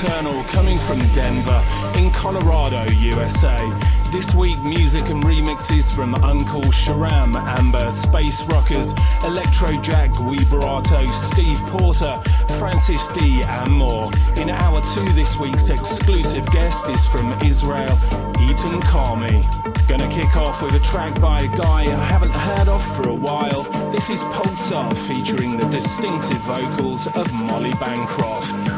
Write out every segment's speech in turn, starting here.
Nocturnal coming from Denver in Colorado, USA. This week, music and remixes from Uncle Sharam, Amber, Space Rockers, Electro Jack, Vibrato, Steve Porter, Francis D, and more. In hour two, this week's exclusive guest is from Israel, Eitan Carmi. Gonna kick off with a track by a guy I haven't heard of for a while. This is Pulsar featuring the distinctive vocals of Molly Bancroft.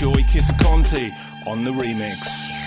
Joy Kitikonti on the remix.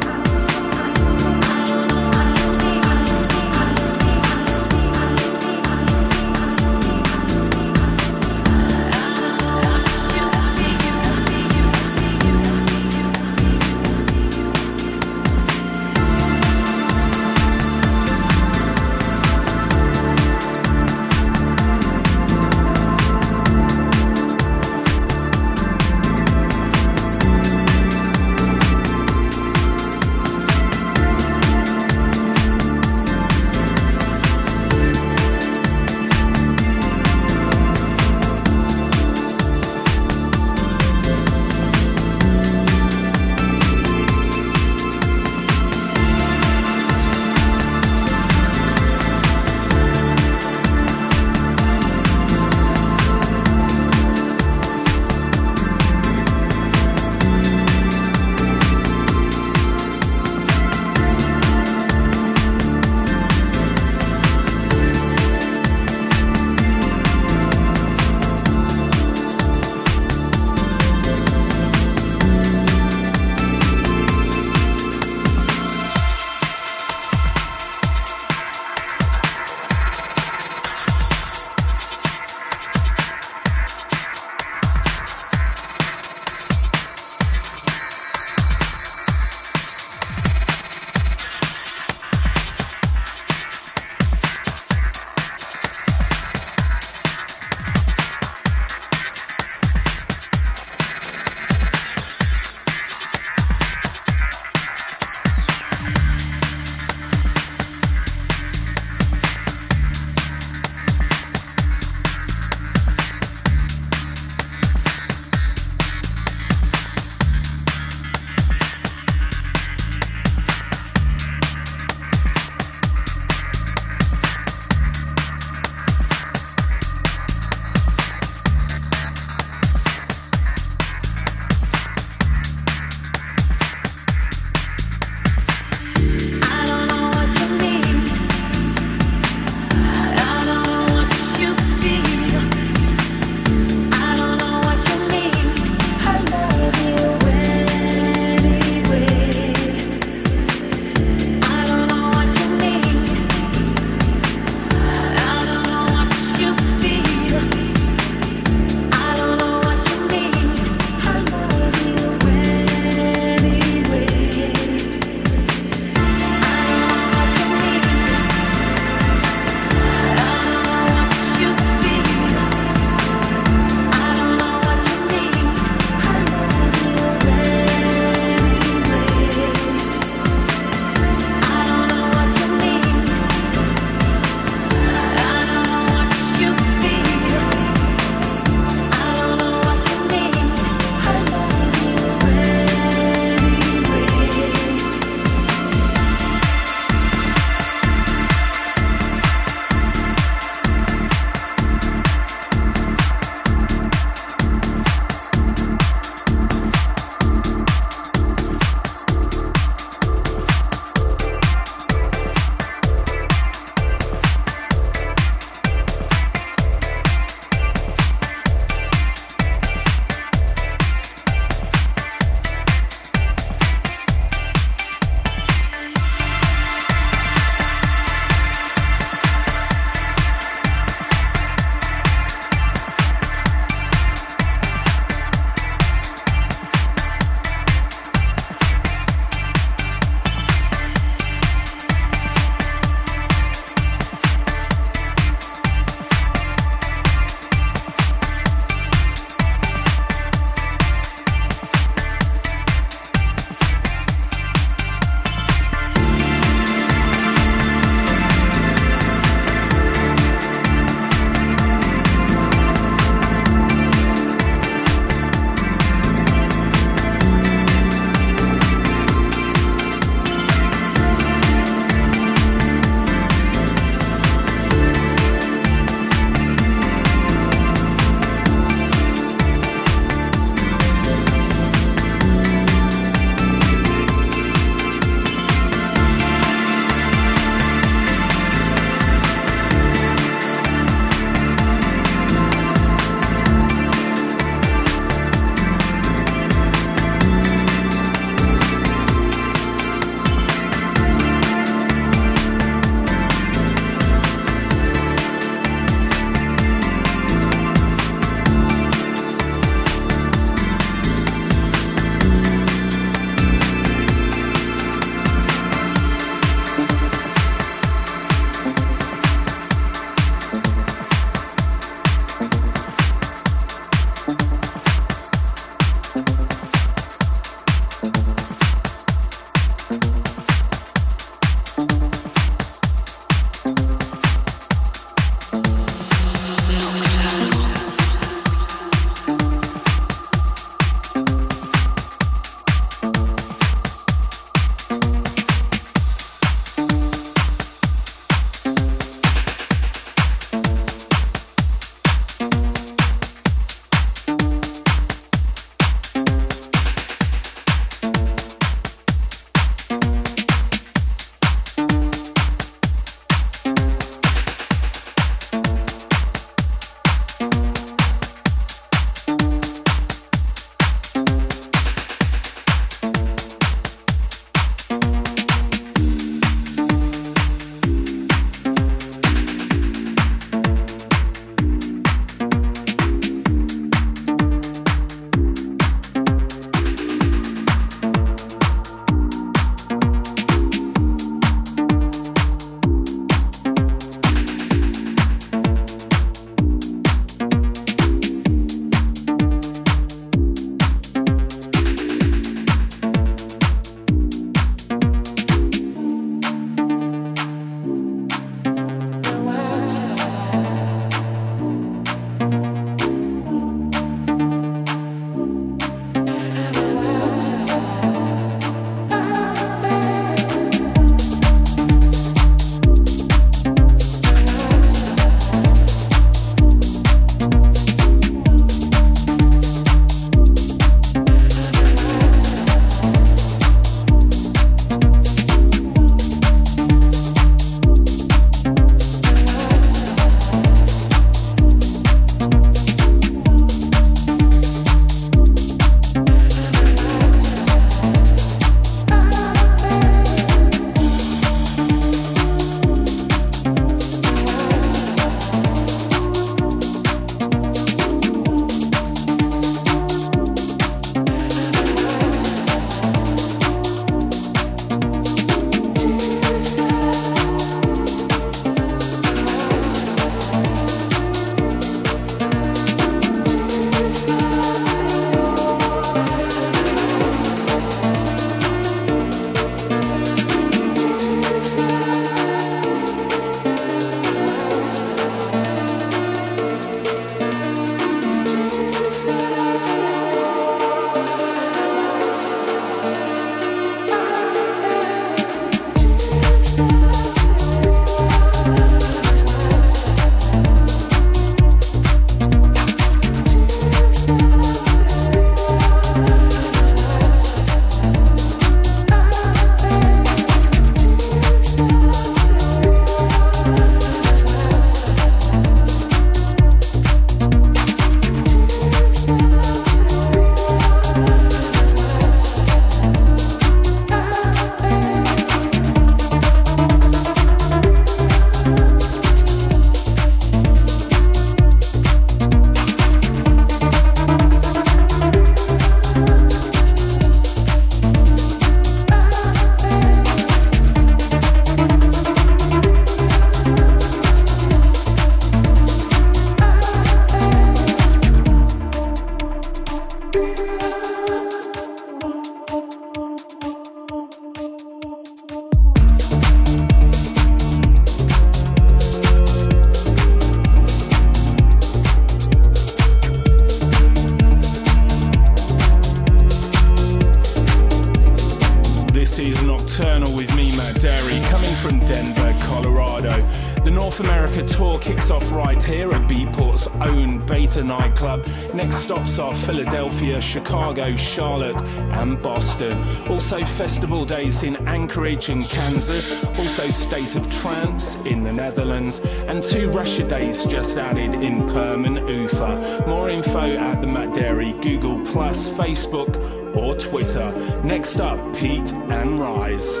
Chicago, Charlotte, and Boston. Also, festival days in Anchorage and Kansas. Also, State of Trance in the Netherlands. And two Russia days just added in Perm and Ufa. More info at the Matt Darey Google Plus, Facebook, or Twitter. Next up, Pete and Rise.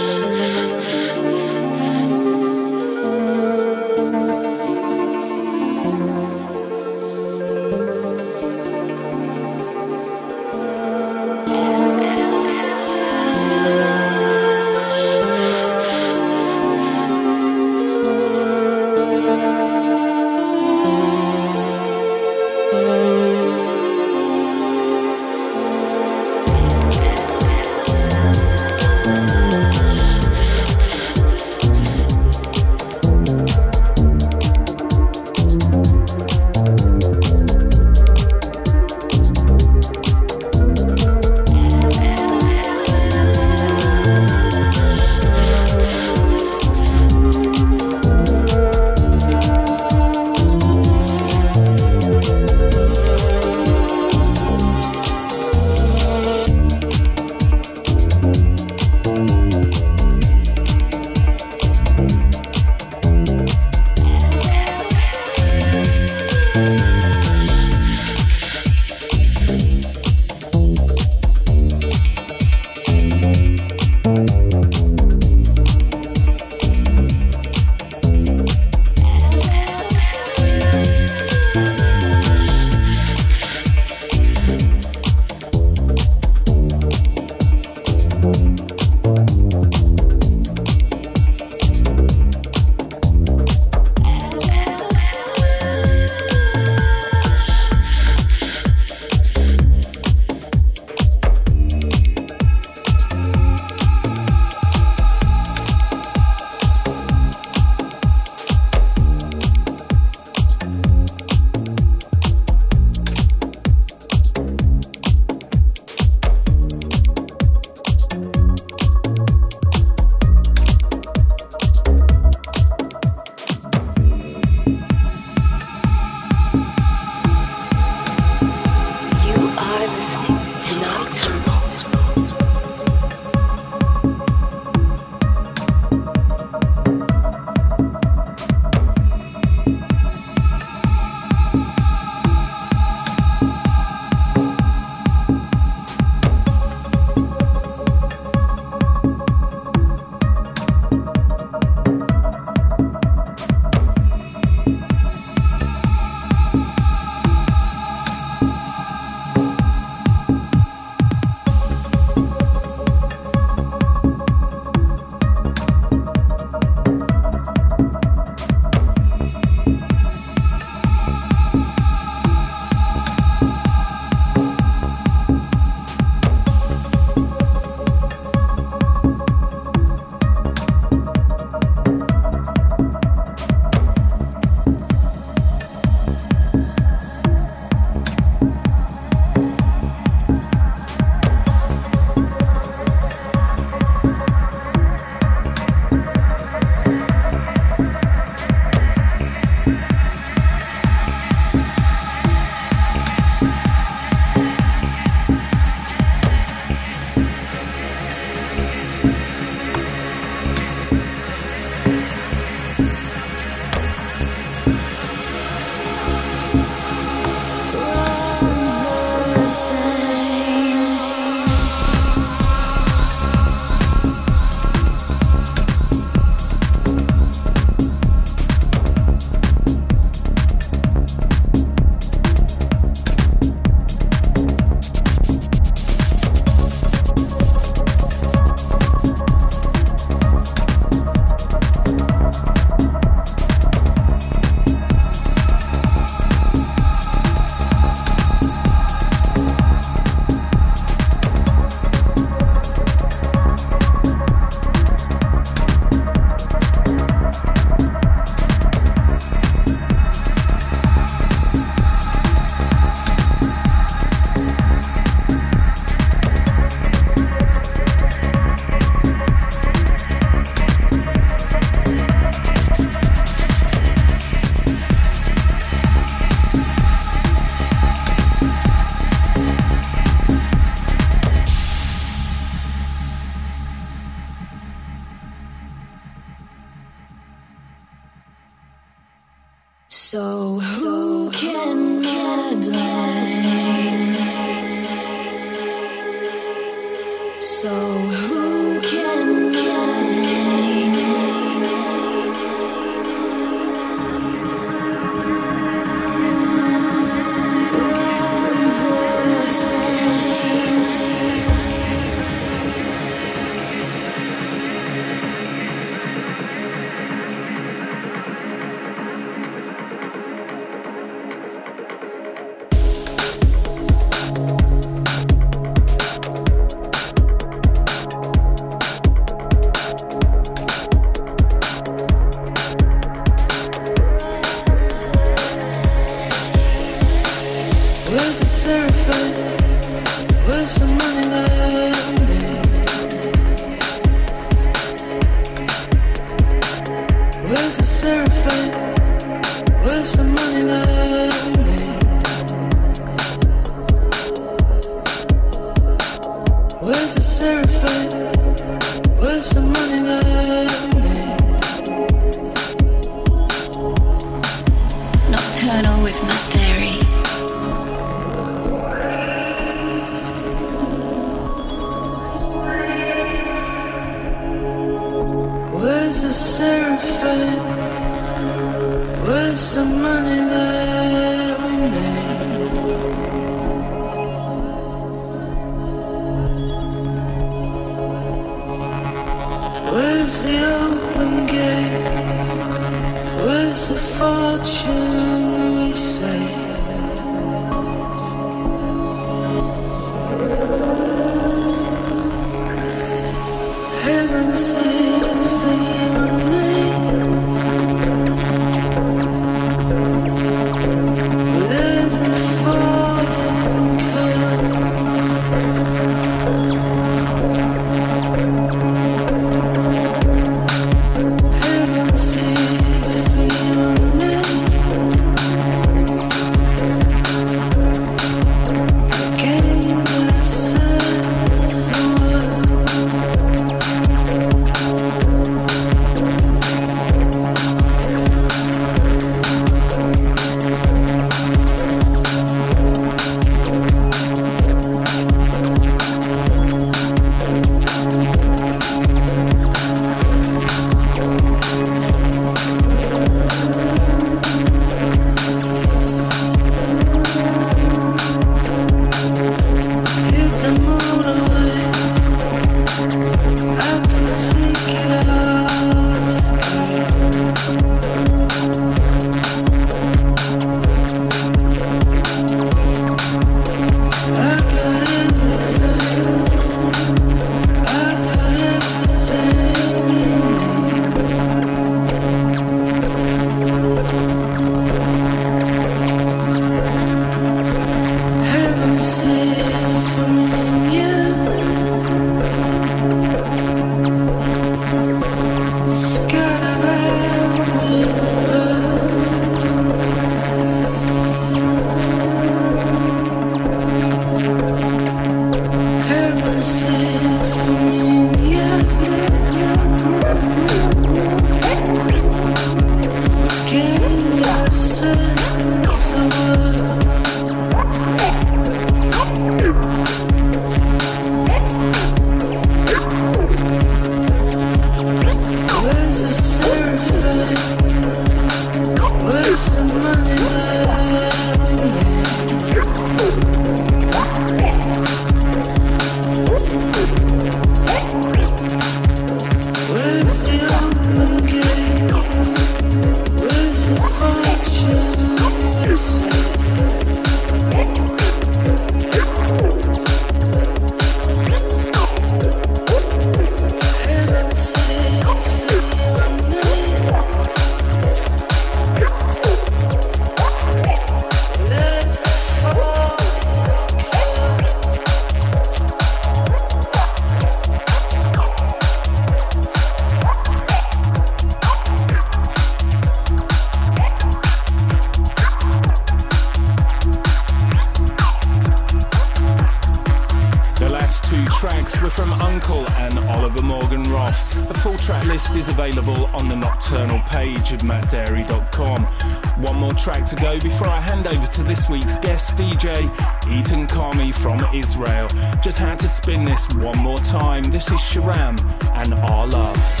This week's guest DJ, Eitan Carmi from Israel. Just had to spin this one more time. This is Sharam and Our Love.